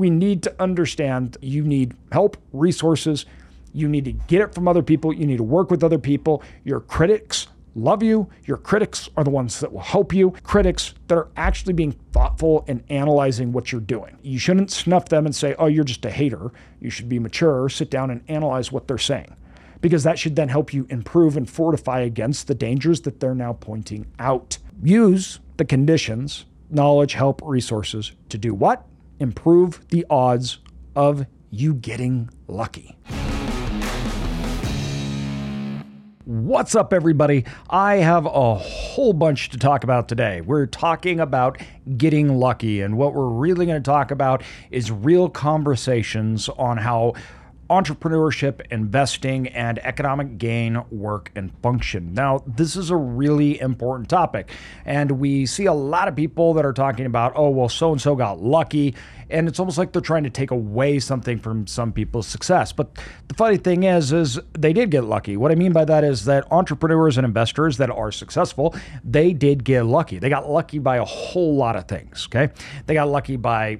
we need to understand you need help, resources. You need to get it from other people. You need to work with other people. Your critics love you. Your critics are the ones that will help you. Critics that are actually being thoughtful and analyzing what you're doing. You shouldn't snuff them and say, oh, you're just a hater. You should be mature, sit down and analyze what they're saying, because that should then help you improve and fortify against the dangers that they're now pointing out. Use the conditions, knowledge, help, resources to do what? Improve the odds of you getting lucky. What's up, everybody? I have a whole bunch to talk about today. We're talking about getting lucky, and what we're really going to talk about is real conversations on how entrepreneurship, investing, and economic gain work and function. Now, this is a really important topic, and we see a lot of people that are talking about, oh, well, so and so got lucky, and it's almost like they're trying to take away something from some people's success. But the funny thing is, is they did get lucky. What I mean by that is that entrepreneurs and investors that are successful, they did get lucky. They got lucky by a whole lot of things. Okay, they got lucky by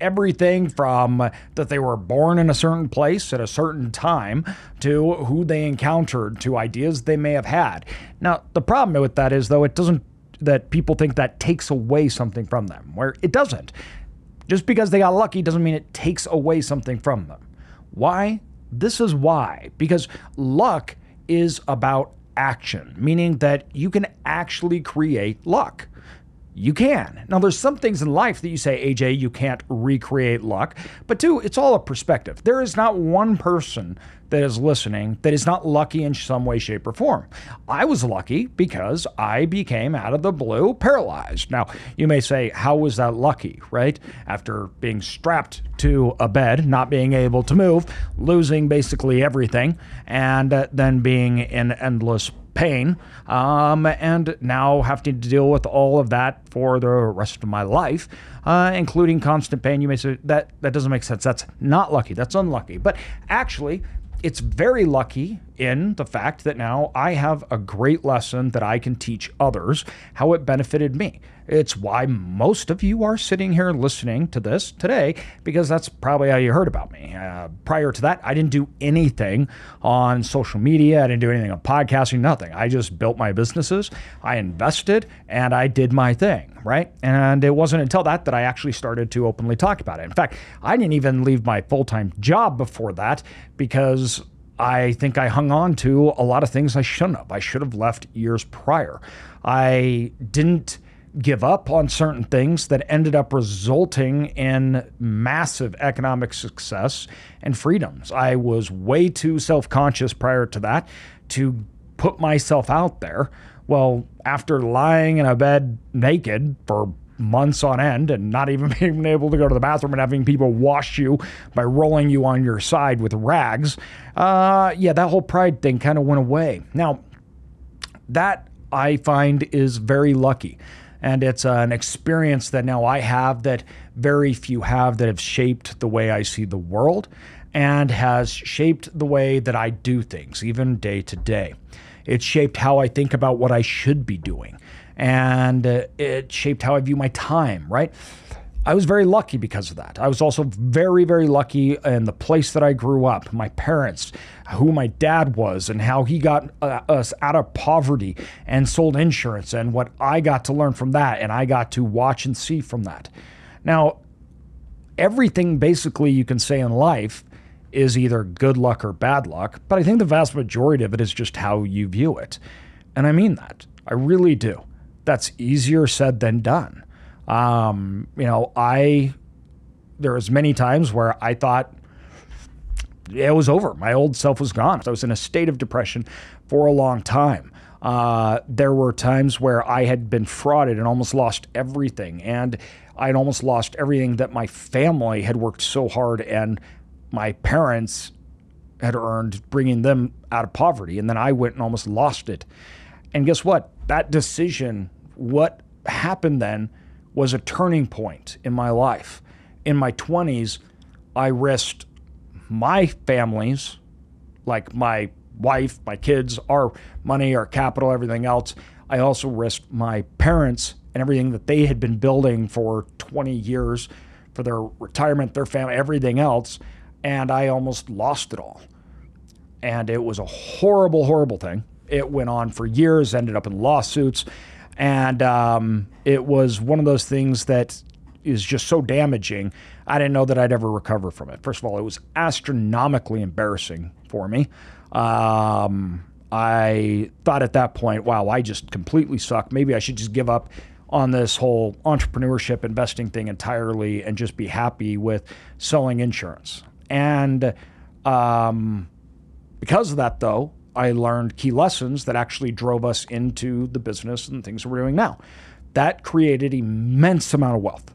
everything from that they were born in a certain place at a certain time to who they encountered to ideas they may have had. Now, the problem with that is, though, it doesn't that people think that takes away something from them, where it doesn't. Just because they got lucky doesn't mean it takes away something from them. Why? This is why. Because luck is about action, meaning that you can actually create luck you can. Now, there's some things in life that you say, AJ, you can't recreate luck. But two, it's all a perspective. There is not one person that is listening that is not lucky in some way, shape, or form. I was lucky because I became out of the blue paralyzed. Now, you may say, how was that lucky, right? After being strapped to a bed, not being able to move, losing basically everything, and uh, then being in endless pain, um, and now having to deal with all of that for the rest of my life, uh, including constant pain. You may say that that doesn't make sense. That's not lucky. That's unlucky. But actually, it's very lucky in the fact that now I have a great lesson that I can teach others how it benefited me. It's why most of you are sitting here listening to this today because that's probably how you heard about me. Uh, prior to that, I didn't do anything on social media, I didn't do anything on podcasting, nothing. I just built my businesses, I invested, and I did my thing, right? And it wasn't until that that I actually started to openly talk about it. In fact, I didn't even leave my full time job before that because I think I hung on to a lot of things I shouldn't have. I should have left years prior. I didn't give up on certain things that ended up resulting in massive economic success and freedoms. I was way too self conscious prior to that to put myself out there. Well, after lying in a bed naked for months on end and not even being able to go to the bathroom and having people wash you by rolling you on your side with rags, uh, yeah, that whole pride thing kind of went away. Now, that I find is very lucky. And it's uh, an experience that now I have that very few have that have shaped the way I see the world and has shaped the way that I do things, even day to day. It shaped how I think about what I should be doing and uh, it shaped how I view my time, right? I was very lucky because of that. I was also very, very lucky in the place that I grew up, my parents, who my dad was, and how he got uh, us out of poverty and sold insurance, and what I got to learn from that, and I got to watch and see from that. Now, everything basically you can say in life is either good luck or bad luck, but I think the vast majority of it is just how you view it. And I mean that. I really do that's easier said than done. Um, you know, I there was many times where I thought it was over. My old self was gone. I was in a state of depression for a long time. Uh, there were times where I had been frauded and almost lost everything, and I'd almost lost everything that my family had worked so hard and my parents had earned, bringing them out of poverty. And then I went and almost lost it. And guess what? That decision what happened then was a turning point in my life. In my 20s, I risked my families, like my wife, my kids, our money, our capital, everything else. I also risked my parents and everything that they had been building for 20 years for their retirement, their family, everything else. And I almost lost it all. And it was a horrible, horrible thing. It went on for years, ended up in lawsuits. And um, it was one of those things that is just so damaging. I didn't know that I'd ever recover from it. First of all, it was astronomically embarrassing for me. Um, I thought at that point, wow, I just completely suck. Maybe I should just give up on this whole entrepreneurship investing thing entirely and just be happy with selling insurance. And um, because of that, though, I learned key lessons that actually drove us into the business and things we're doing now. That created immense amount of wealth,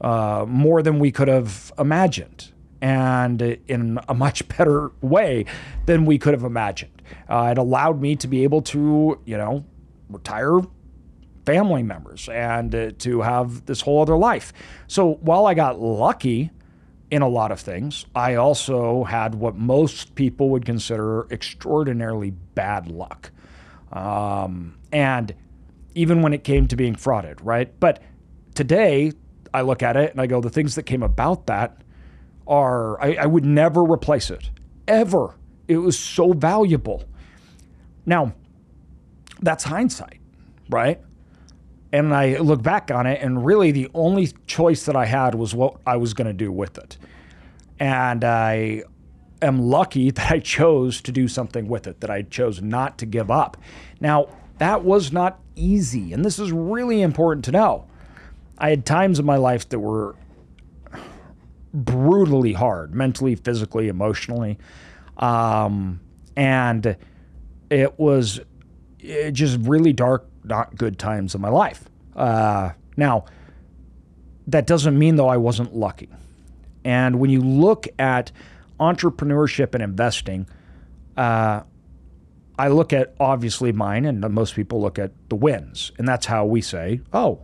uh, more than we could have imagined, and in a much better way than we could have imagined. Uh, it allowed me to be able to, you know, retire family members and uh, to have this whole other life. So while I got lucky in a lot of things, I also had what most people would consider extraordinarily bad luck. Um, and even when it came to being frauded, right? But today, I look at it and I go, the things that came about that are, I, I would never replace it, ever. It was so valuable. Now, that's hindsight, right? And I look back on it, and really the only choice that I had was what I was going to do with it. And I am lucky that I chose to do something with it, that I chose not to give up. Now, that was not easy, and this is really important to know. I had times in my life that were brutally hard, mentally, physically, emotionally. Um, and it was it just really dark not good times in my life. Uh, now, that doesn't mean, though, I wasn't lucky. And when you look at entrepreneurship and investing, uh, I look at obviously mine, and most people look at the wins. And that's how we say, oh,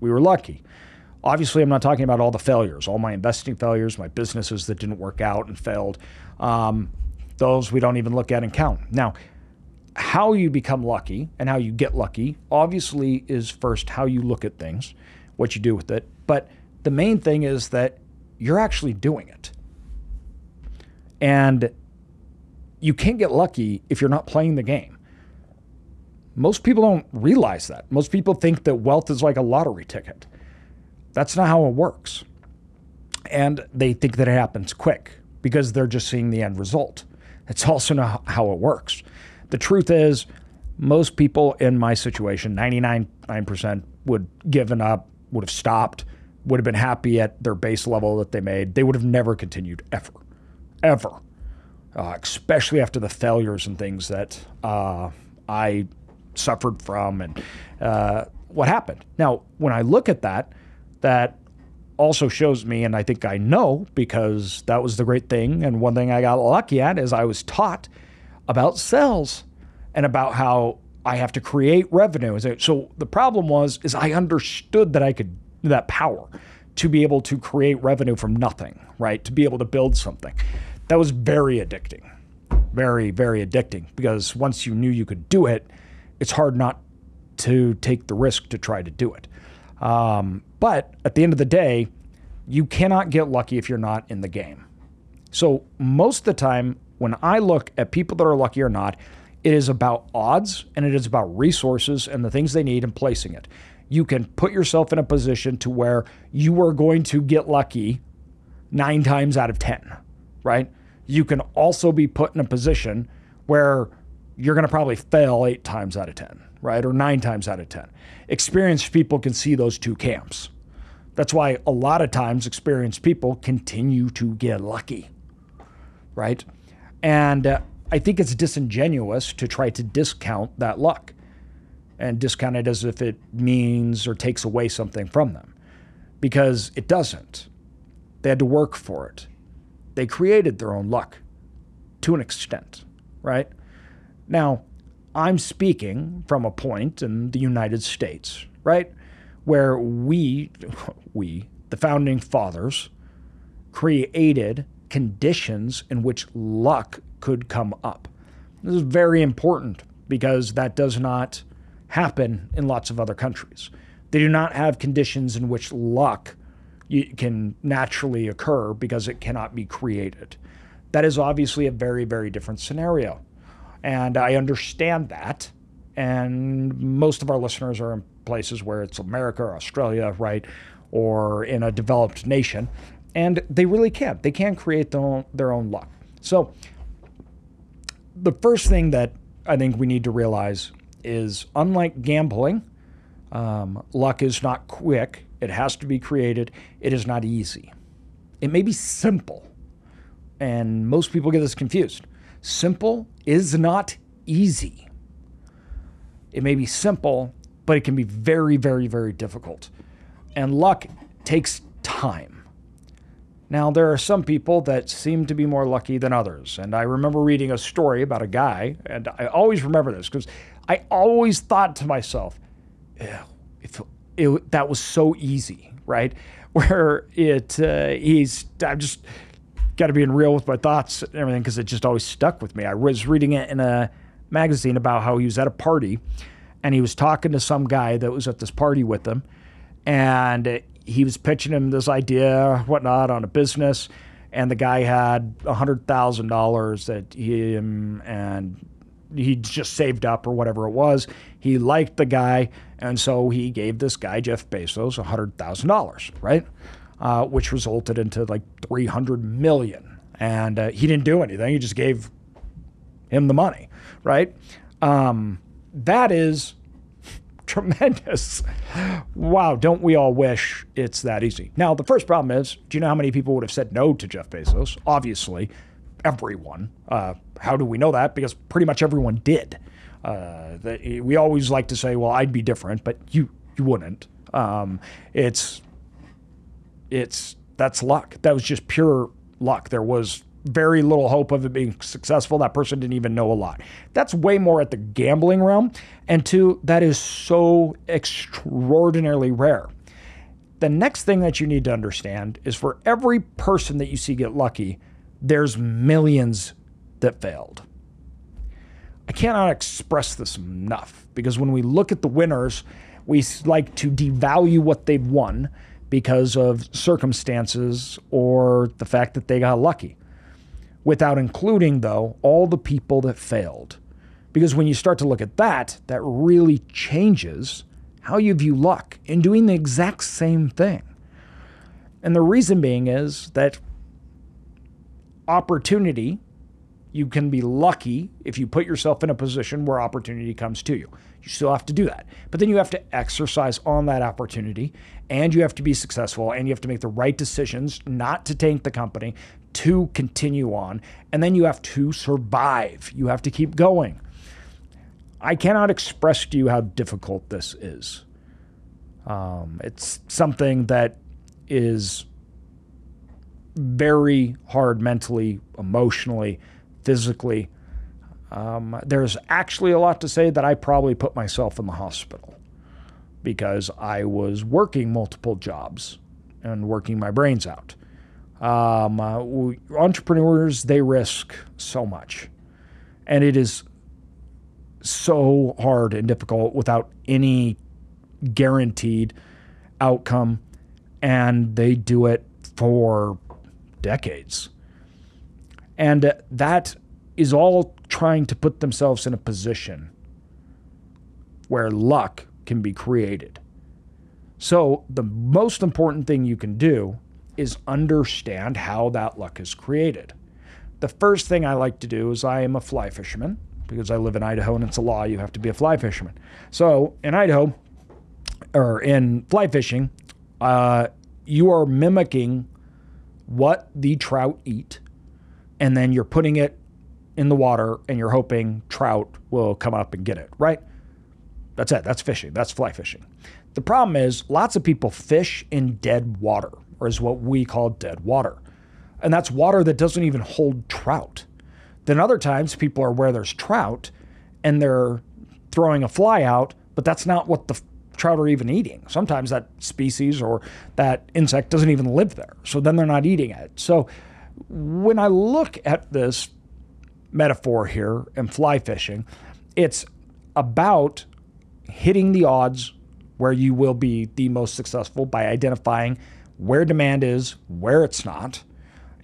we were lucky. Obviously, I'm not talking about all the failures, all my investing failures, my businesses that didn't work out and failed. Um, those we don't even look at and count. Now, how you become lucky and how you get lucky obviously is first how you look at things, what you do with it. But the main thing is that you're actually doing it. And you can't get lucky if you're not playing the game. Most people don't realize that. Most people think that wealth is like a lottery ticket. That's not how it works. And they think that it happens quick because they're just seeing the end result. It's also not how it works. The truth is, most people in my situation, 99% would given up, would have stopped, would have been happy at their base level that they made. They would have never continued ever, ever, uh, especially after the failures and things that uh, I suffered from and uh, what happened. Now, when I look at that, that also shows me, and I think I know because that was the great thing. And one thing I got lucky at is I was taught about sales and about how I have to create revenue. So the problem was is I understood that I could that power to be able to create revenue from nothing, right? To be able to build something. That was very addicting. Very, very addicting because once you knew you could do it, it's hard not to take the risk to try to do it. Um, but at the end of the day, you cannot get lucky if you're not in the game. So most of the time, when I look at people that are lucky or not, it is about odds and it is about resources and the things they need and placing it. You can put yourself in a position to where you are going to get lucky nine times out of 10, right? You can also be put in a position where you're going to probably fail eight times out of 10, right? Or nine times out of 10. Experienced people can see those two camps. That's why a lot of times experienced people continue to get lucky, right? And uh, I think it's disingenuous to try to discount that luck and discount it as if it means or takes away something from them because it doesn't. They had to work for it. They created their own luck to an extent, right? Now, I'm speaking from a point in the United States, right? Where we, we, the founding fathers, created conditions in which luck could come up. This is very important because that does not happen in lots of other countries. They do not have conditions in which luck can naturally occur because it cannot be created. That is obviously a very, very different scenario. And I understand that. And most of our listeners are in places where it's America or Australia, right? Or in a developed nation. And they really can't. They can't create their own, their own luck. So, the first thing that I think we need to realize is unlike gambling, um, luck is not quick. It has to be created. It is not easy. It may be simple, and most people get this confused. Simple is not easy. It may be simple, but it can be very, very, very difficult. And luck takes time. Now, there are some people that seem to be more lucky than others. And I remember reading a story about a guy, and I always remember this because I always thought to myself, if that was so easy, right? Where it, uh, he's, I'm just got to be real with my thoughts and everything because it just always stuck with me. I was reading it in a magazine about how he was at a party and he was talking to some guy that was at this party with him. And he was pitching him this idea, whatnot, on a business. And the guy had $100,000 that him and he just saved up or whatever it was. He liked the guy. And so he gave this guy, Jeff Bezos, $100,000, right? Uh, which resulted into like 300 million. And uh, he didn't do anything. He just gave him the money, right? Um, that is tremendous. Wow, don't we all wish it's that easy? Now, the first problem is do you know how many people would have said no to Jeff Bezos? Obviously, everyone. Uh, how do we know that? Because pretty much everyone did. Uh, the, we always like to say, well, I'd be different, but you, you wouldn't. Um, it's, it's, that's luck. That was just pure luck. There was very little hope of it being successful. That person didn't even know a lot. That's way more at the gambling realm. And two, that is so extraordinarily rare. The next thing that you need to understand is for every person that you see get lucky, there's millions that failed. I cannot express this enough because when we look at the winners, we like to devalue what they've won because of circumstances or the fact that they got lucky without including, though, all the people that failed. Because when you start to look at that, that really changes how you view luck in doing the exact same thing. And the reason being is that opportunity, you can be lucky if you put yourself in a position where opportunity comes to you. You still have to do that. But then you have to exercise on that opportunity and you have to be successful and you have to make the right decisions not to tank the company, to continue on. And then you have to survive. You have to keep going. I cannot express to you how difficult this is. Um, it's something that is very hard mentally, emotionally, physically. Um, there's actually a lot to say that I probably put myself in the hospital because I was working multiple jobs and working my brains out. Um, uh, entrepreneurs, they risk so much. And it is so hard and difficult without any guaranteed outcome. And they do it for decades. And that is all trying to put themselves in a position where luck can be created. So, the most important thing you can do is understand how that luck is created. The first thing I like to do is I am a fly fisherman because I live in Idaho and it's a law you have to be a fly fisherman. So in Idaho, or in fly fishing, uh, you are mimicking what the trout eat, and then you're putting it in the water and you're hoping trout will come up and get it, right? That's it. That's fishing. That's fly fishing. The problem is lots of people fish in dead water or is what we call dead water. And that's water that doesn't even hold trout. Then other times people are where there's trout and they're throwing a fly out, but that's not what the trout are even eating. Sometimes that species or that insect doesn't even live there. So then they're not eating it. So when I look at this metaphor here and fly fishing, it's about hitting the odds where you will be the most successful by identifying where demand is, where it's not,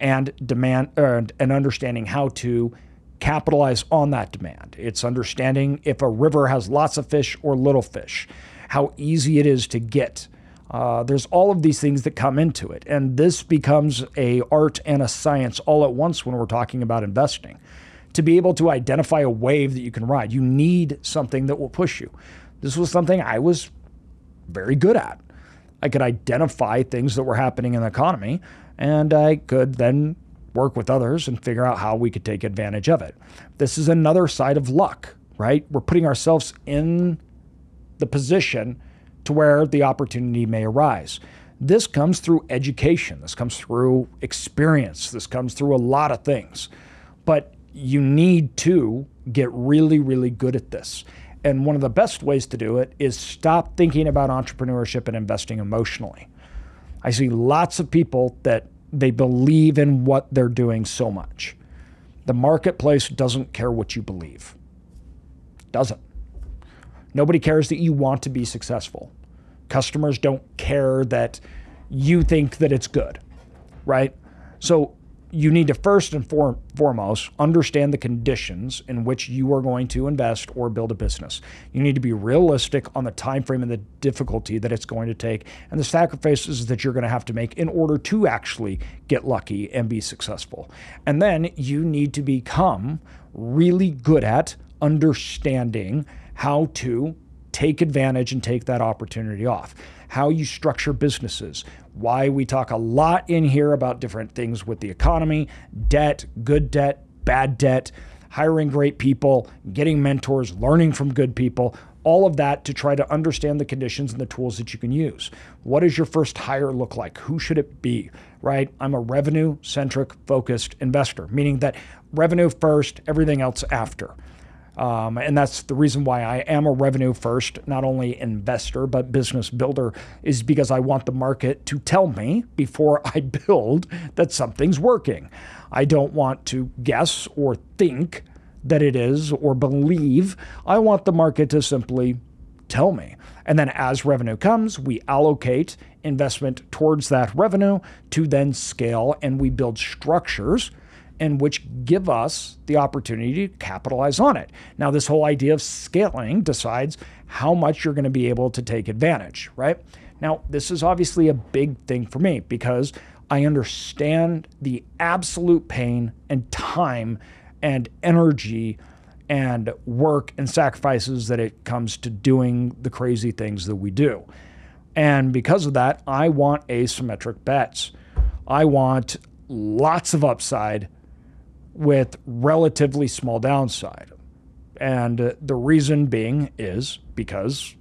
and demand uh, and understanding how to capitalize on that demand. It's understanding if a river has lots of fish or little fish, how easy it is to get. Uh, there's all of these things that come into it, and this becomes a art and a science all at once when we're talking about investing. To be able to identify a wave that you can ride, you need something that will push you. This was something I was very good at. I could identify things that were happening in the economy, and I could then work with others and figure out how we could take advantage of it. This is another side of luck, right? We're putting ourselves in the position to where the opportunity may arise. This comes through education, this comes through experience, this comes through a lot of things. But you need to get really, really good at this. And one of the best ways to do it is stop thinking about entrepreneurship and investing emotionally. I see lots of people that they believe in what they're doing so much. The marketplace doesn't care what you believe. Doesn't. Nobody cares that you want to be successful. Customers don't care that you think that it's good, right? So you need to first and for, foremost understand the conditions in which you are going to invest or build a business. You need to be realistic on the time frame and the difficulty that it's going to take and the sacrifices that you're going to have to make in order to actually get lucky and be successful. And then you need to become really good at understanding how to take advantage and take that opportunity off how you structure businesses, why we talk a lot in here about different things with the economy, debt, good debt, bad debt, hiring great people, getting mentors, learning from good people, all of that to try to understand the conditions and the tools that you can use. What does your first hire look like? Who should it be? Right? I'm a revenue centric focused investor, meaning that revenue first, everything else after. Um, and that's the reason why I am a revenue first, not only investor, but business builder, is because I want the market to tell me before I build that something's working. I don't want to guess or think that it is or believe. I want the market to simply tell me. And then as revenue comes, we allocate investment towards that revenue to then scale and we build structures and which give us the opportunity to capitalize on it. Now, this whole idea of scaling decides how much you're going to be able to take advantage, right? Now, this is obviously a big thing for me because I understand the absolute pain and time and energy and work and sacrifices that it comes to doing the crazy things that we do. And because of that, I want asymmetric bets. I want lots of upside with relatively small downside. And uh, the reason being is because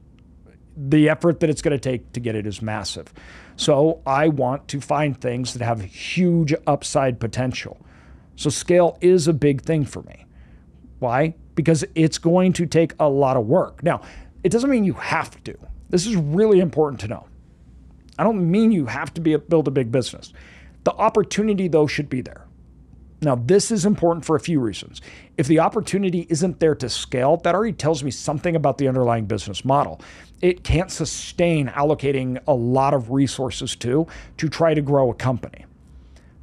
the effort that it's going to take to get it is massive. So I want to find things that have huge upside potential. So scale is a big thing for me. Why? Because it's going to take a lot of work. Now, it doesn't mean you have to. This is really important to know. I don't mean you have to be a, build a big business. The opportunity though should be there. Now, this is important for a few reasons. If the opportunity isn't there to scale, that already tells me something about the underlying business model. It can't sustain allocating a lot of resources to to try to grow a company.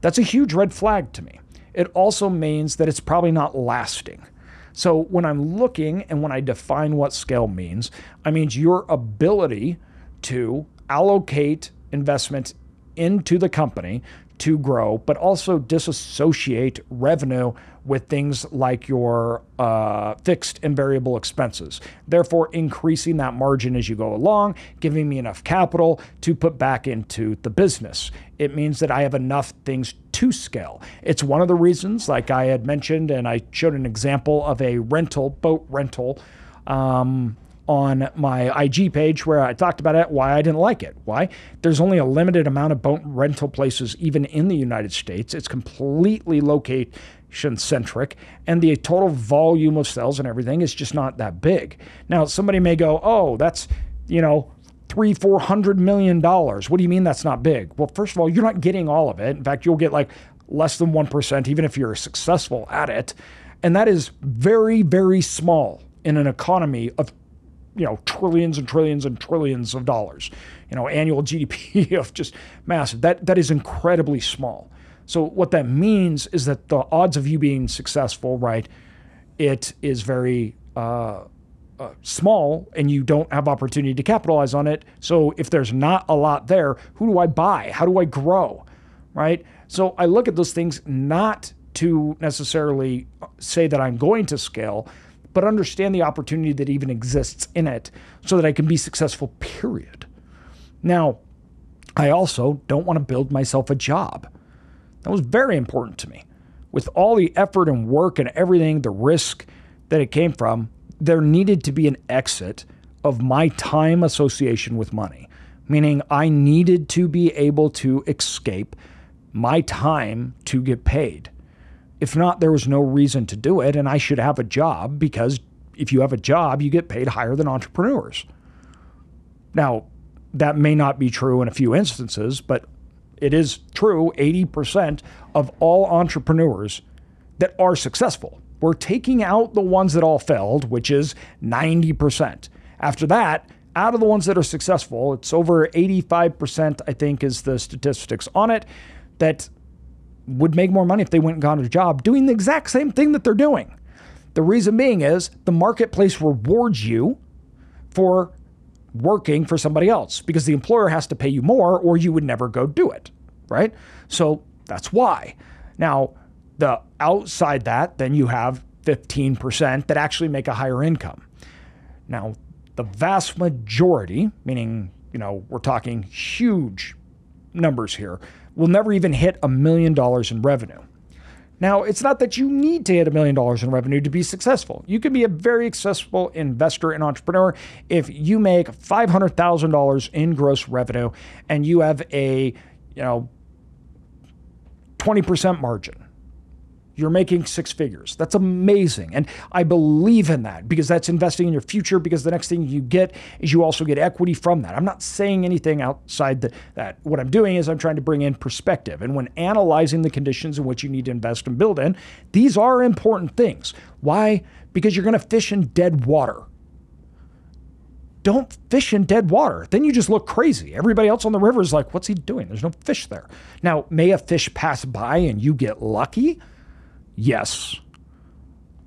That's a huge red flag to me. It also means that it's probably not lasting. So when I'm looking and when I define what scale means, I means your ability to allocate investment into the company to grow, but also disassociate revenue with things like your uh, fixed and variable expenses. Therefore, increasing that margin as you go along, giving me enough capital to put back into the business. It means that I have enough things to scale. It's one of the reasons, like I had mentioned, and I showed an example of a rental, boat rental. Um, on my IG page where I talked about it, why I didn't like it. Why? There's only a limited amount of boat rental places even in the United States. It's completely location centric, and the total volume of sales and everything is just not that big. Now, somebody may go, oh, that's, you know, three, four hundred million dollars. What do you mean that's not big? Well, first of all, you're not getting all of it. In fact, you'll get like less than 1%, even if you're successful at it. And that is very, very small in an economy of you know, trillions and trillions and trillions of dollars, you know, annual GDP of just massive. That that is incredibly small. So what that means is that the odds of you being successful, right, it is very uh, uh, small and you don't have opportunity to capitalize on it. So if there's not a lot there, who do I buy? How do I grow? Right? So I look at those things not to necessarily say that I'm going to scale, but understand the opportunity that even exists in it so that I can be successful, period. Now, I also don't want to build myself a job. That was very important to me. With all the effort and work and everything, the risk that it came from, there needed to be an exit of my time association with money, meaning I needed to be able to escape my time to get paid. If not, there was no reason to do it, and I should have a job because if you have a job, you get paid higher than entrepreneurs. Now, that may not be true in a few instances, but it is true 80% of all entrepreneurs that are successful. We're taking out the ones that all failed, which is 90%. After that, out of the ones that are successful, it's over 85%, I think, is the statistics on it, that would make more money if they went and got a job doing the exact same thing that they're doing. The reason being is the marketplace rewards you for working for somebody else because the employer has to pay you more or you would never go do it, right? So that's why. Now, the outside that, then you have 15% that actually make a higher income. Now, the vast majority, meaning, you know, we're talking huge numbers here, will never even hit a million dollars in revenue. Now, it's not that you need to hit a million dollars in revenue to be successful. You can be a very successful investor and entrepreneur if you make $500,000 in gross revenue and you have a, you know, 20% margin you're making six figures. That's amazing. And I believe in that because that's investing in your future because the next thing you get is you also get equity from that. I'm not saying anything outside the, that. What I'm doing is I'm trying to bring in perspective. And when analyzing the conditions in which you need to invest and build in, these are important things. Why? Because you're going to fish in dead water. Don't fish in dead water. Then you just look crazy. Everybody else on the river is like, what's he doing? There's no fish there. Now, may a fish pass by and you get lucky? Yes.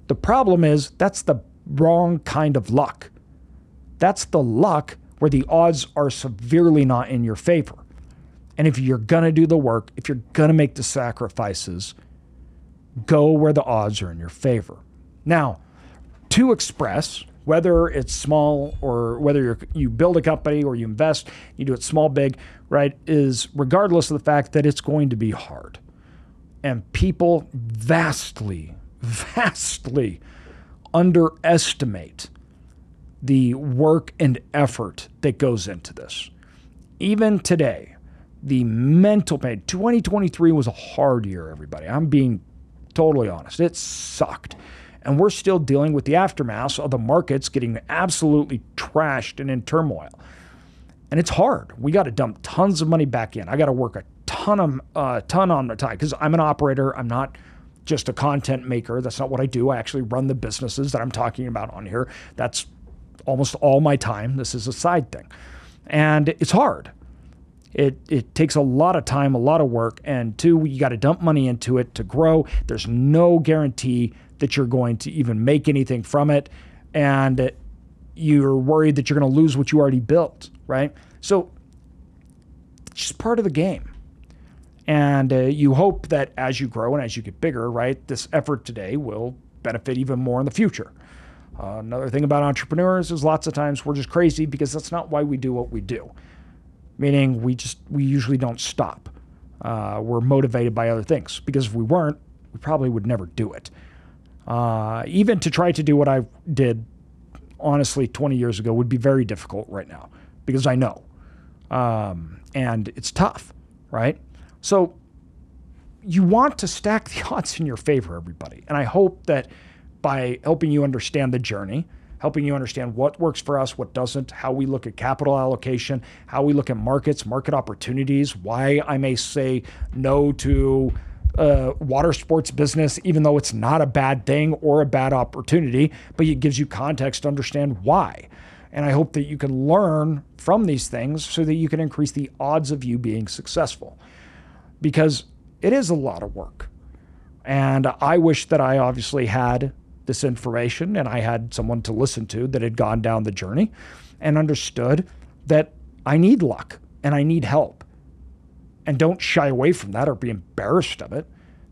The problem is that's the wrong kind of luck. That's the luck where the odds are severely not in your favor. And if you're going to do the work, if you're going to make the sacrifices, go where the odds are in your favor. Now, to express, whether it's small or whether you build a company or you invest, you do it small, big, right, is regardless of the fact that it's going to be hard. And people vastly, vastly underestimate the work and effort that goes into this. Even today, the mental pain, 2023 was a hard year, everybody. I'm being totally honest. It sucked. And we're still dealing with the aftermath of the markets getting absolutely trashed and in turmoil. And it's hard. We got to dump tons of money back in. I got to work a ton of uh, ton on the time because I'm an operator. I'm not just a content maker. That's not what I do. I actually run the businesses that I'm talking about on here. That's almost all my time. This is a side thing, and it's hard. It it takes a lot of time, a lot of work, and two, you got to dump money into it to grow. There's no guarantee that you're going to even make anything from it, and you're worried that you're going to lose what you already built, right? So, it's just part of the game. And uh, you hope that as you grow and as you get bigger, right, this effort today will benefit even more in the future. Uh, another thing about entrepreneurs is lots of times we're just crazy because that's not why we do what we do. Meaning we just we usually don't stop. Uh, we're motivated by other things because if we weren't, we probably would never do it. Uh, even to try to do what I did, honestly, 20 years ago would be very difficult right now because I know, um, and it's tough, right? So you want to stack the odds in your favor, everybody. And I hope that by helping you understand the journey, helping you understand what works for us, what doesn't, how we look at capital allocation, how we look at markets, market opportunities, why I may say no to uh, water sports business, even though it's not a bad thing or a bad opportunity, but it gives you context to understand why. And I hope that you can learn from these things so that you can increase the odds of you being successful. Because it is a lot of work. And I wish that I obviously had this information and I had someone to listen to that had gone down the journey and understood that I need luck and I need help. And don't shy away from that or be embarrassed of it.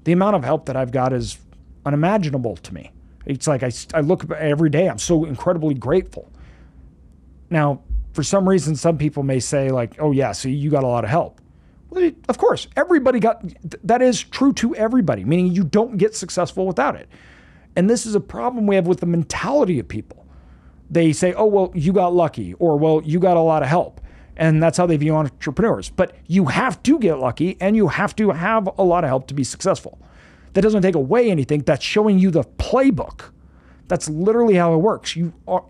The amount of help that I've got is unimaginable to me. It's like I, I look every day, I'm so incredibly grateful. Now, for some reason, some people may say, like, oh, yeah, see, you got a lot of help. Of course, everybody got that is true to everybody, meaning you don't get successful without it. And this is a problem we have with the mentality of people. They say, oh, well, you got lucky, or well, you got a lot of help. And that's how they view entrepreneurs. But you have to get lucky and you have to have a lot of help to be successful. That doesn't take away anything. That's showing you the playbook. That's literally how it works. You are,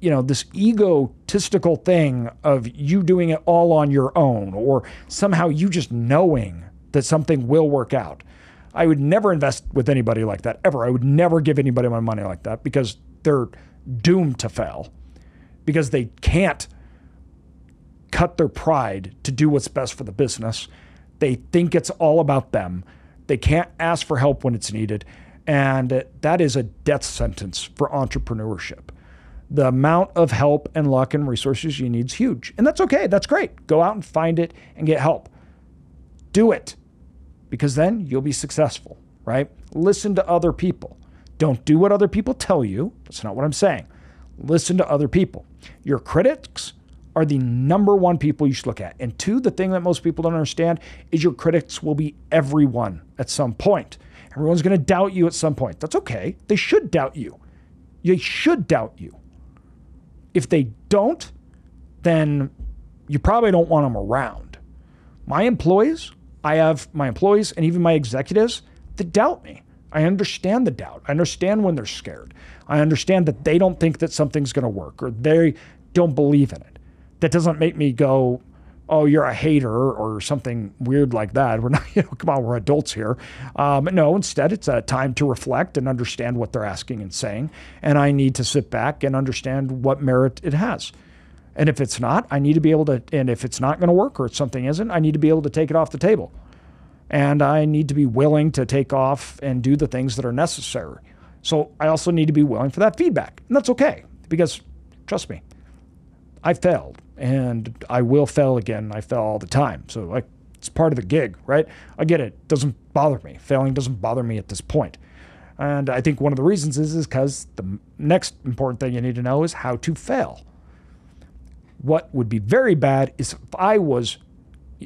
you know, this egotistical thing of you doing it all on your own or somehow you just knowing that something will work out. I would never invest with anybody like that ever. I would never give anybody my money like that because they're doomed to fail because they can't cut their pride to do what's best for the business. They think it's all about them. They can't ask for help when it's needed. And that is a death sentence for entrepreneurship. The amount of help and luck and resources you need is huge. And that's okay. That's great. Go out and find it and get help. Do it because then you'll be successful, right? Listen to other people. Don't do what other people tell you. That's not what I'm saying. Listen to other people. Your critics are the number one people you should look at. And two, the thing that most people don't understand is your critics will be everyone at some point. Everyone's going to doubt you at some point. That's okay. They should doubt you. They should doubt you. If they don't, then you probably don't want them around. My employees, I have my employees and even my executives that doubt me. I understand the doubt. I understand when they're scared. I understand that they don't think that something's going to work or they don't believe in it that doesn't make me go, oh, you're a hater or something weird like that. We're not, you know, come on, we're adults here. Um, no, instead, it's a time to reflect and understand what they're asking and saying. And I need to sit back and understand what merit it has. And if it's not, I need to be able to, and if it's not going to work or if something isn't, I need to be able to take it off the table. And I need to be willing to take off and do the things that are necessary. So I also need to be willing for that feedback. And that's okay because trust me, I failed and I will fail again. I fail all the time. So like it's part of the gig, right? I get it. it doesn't bother me. Failing doesn't bother me at this point. And I think one of the reasons is is because the next important thing you need to know is how to fail. What would be very bad is if I was,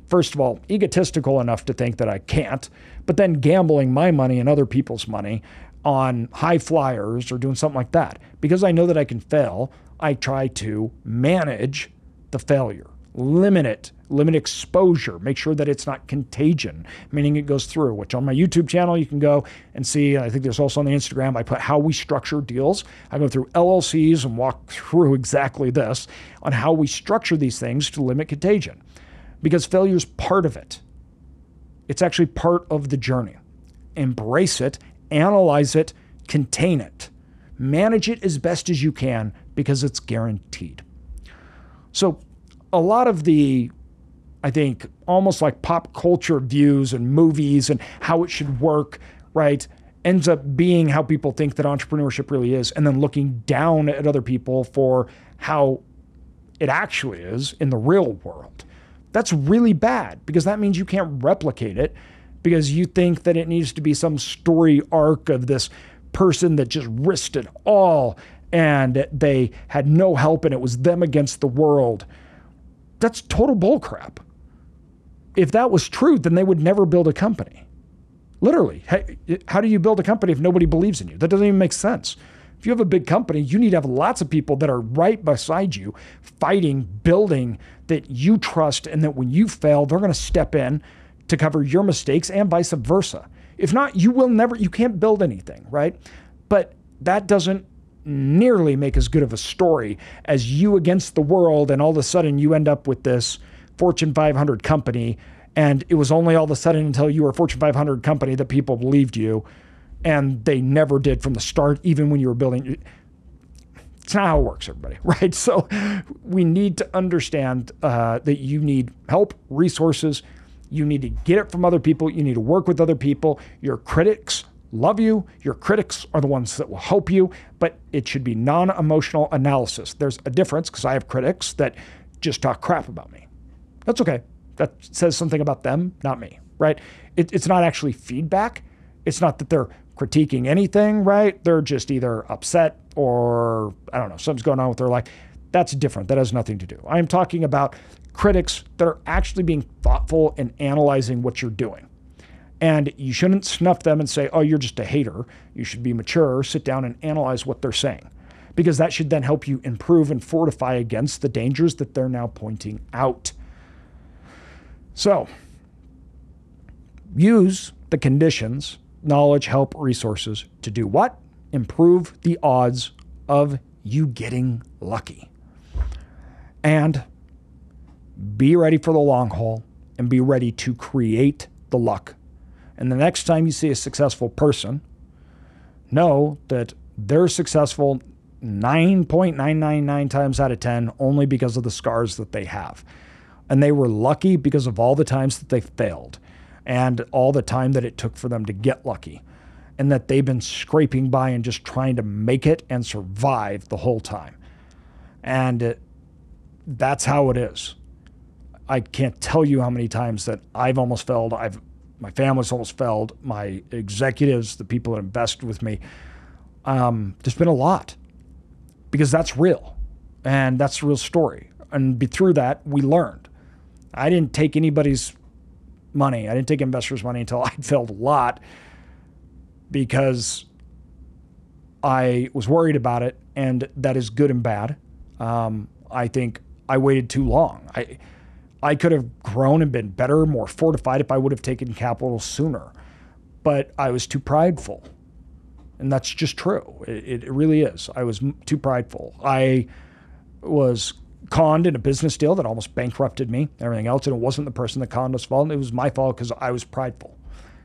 first of all, egotistical enough to think that I can't, but then gambling my money and other people's money on high flyers or doing something like that. Because I know that I can fail, I try to manage the failure, limit it, limit exposure, make sure that it's not contagion, meaning it goes through, which on my YouTube channel you can go and see. I think there's also on the Instagram, I put how we structure deals. I go through LLCs and walk through exactly this on how we structure these things to limit contagion because failure is part of it. It's actually part of the journey. Embrace it, analyze it, contain it, manage it as best as you can because it's guaranteed. So, a lot of the, I think, almost like pop culture views and movies and how it should work, right, ends up being how people think that entrepreneurship really is, and then looking down at other people for how it actually is in the real world. That's really bad because that means you can't replicate it because you think that it needs to be some story arc of this person that just risked it all and they had no help and it was them against the world. That's total bullcrap. If that was true, then they would never build a company. Literally, how do you build a company if nobody believes in you? That doesn't even make sense. If you have a big company, you need to have lots of people that are right beside you, fighting, building that you trust, and that when you fail, they're going to step in to cover your mistakes and vice versa. If not, you will never, you can't build anything, right? But that doesn't nearly make as good of a story as you against the world, and all of a sudden you end up with this Fortune 500 company. And it was only all of a sudden until you were a Fortune 500 company that people believed you. And they never did from the start, even when you were building. It's not how it works, everybody, right? So we need to understand uh, that you need help, resources. You need to get it from other people. You need to work with other people. Your critics love you. Your critics are the ones that will help you, but it should be non emotional analysis. There's a difference because I have critics that just talk crap about me. That's okay. That says something about them, not me, right? It, it's not actually feedback. It's not that they're critiquing anything, right? They're just either upset or, I don't know, something's going on with their life. That's different. That has nothing to do. I'm talking about critics that are actually being thoughtful and analyzing what you're doing. And you shouldn't snuff them and say, oh, you're just a hater. You should be mature, sit down and analyze what they're saying, because that should then help you improve and fortify against the dangers that they're now pointing out. So, use the conditions, knowledge, help, resources to do what? Improve the odds of you getting lucky. And be ready for the long haul and be ready to create the luck and the next time you see a successful person, know that they're successful 9.999 times out of 10 only because of the scars that they have. And they were lucky because of all the times that they failed and all the time that it took for them to get lucky. And that they've been scraping by and just trying to make it and survive the whole time. And it, that's how it is. I can't tell you how many times that I've almost failed. I've my family's almost failed. My executives, the people that invest with me, um, there's been a lot because that's real and that's a real story. And through that, we learned. I didn't take anybody's money. I didn't take investors' money until I failed a lot because I was worried about it, and that is good and bad. Um, I think I waited too long. I I could have grown and been better, more fortified if I would have taken capital sooner. But I was too prideful. And that's just true. It, it really is. I was too prideful. I was conned in a business deal that almost bankrupted me, everything else. And it wasn't the person that conned us fault. It was my fault because I was prideful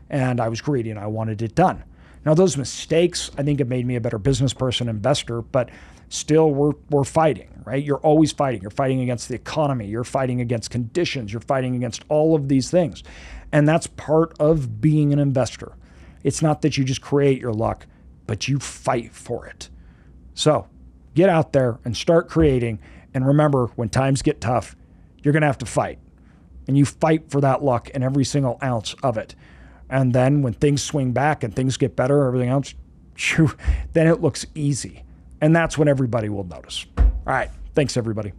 and I was greedy and I wanted it done. Now, those mistakes, I think, have made me a better business person, investor, but still we're, we're fighting, right? You're always fighting. You're fighting against the economy. You're fighting against conditions. You're fighting against all of these things. And that's part of being an investor. It's not that you just create your luck, but you fight for it. So get out there and start creating. And remember, when times get tough, you're going to have to fight. And you fight for that luck and every single ounce of it. And then when things swing back and things get better, everything else, then it looks easy. And that's when everybody will notice. All right. Thanks, everybody.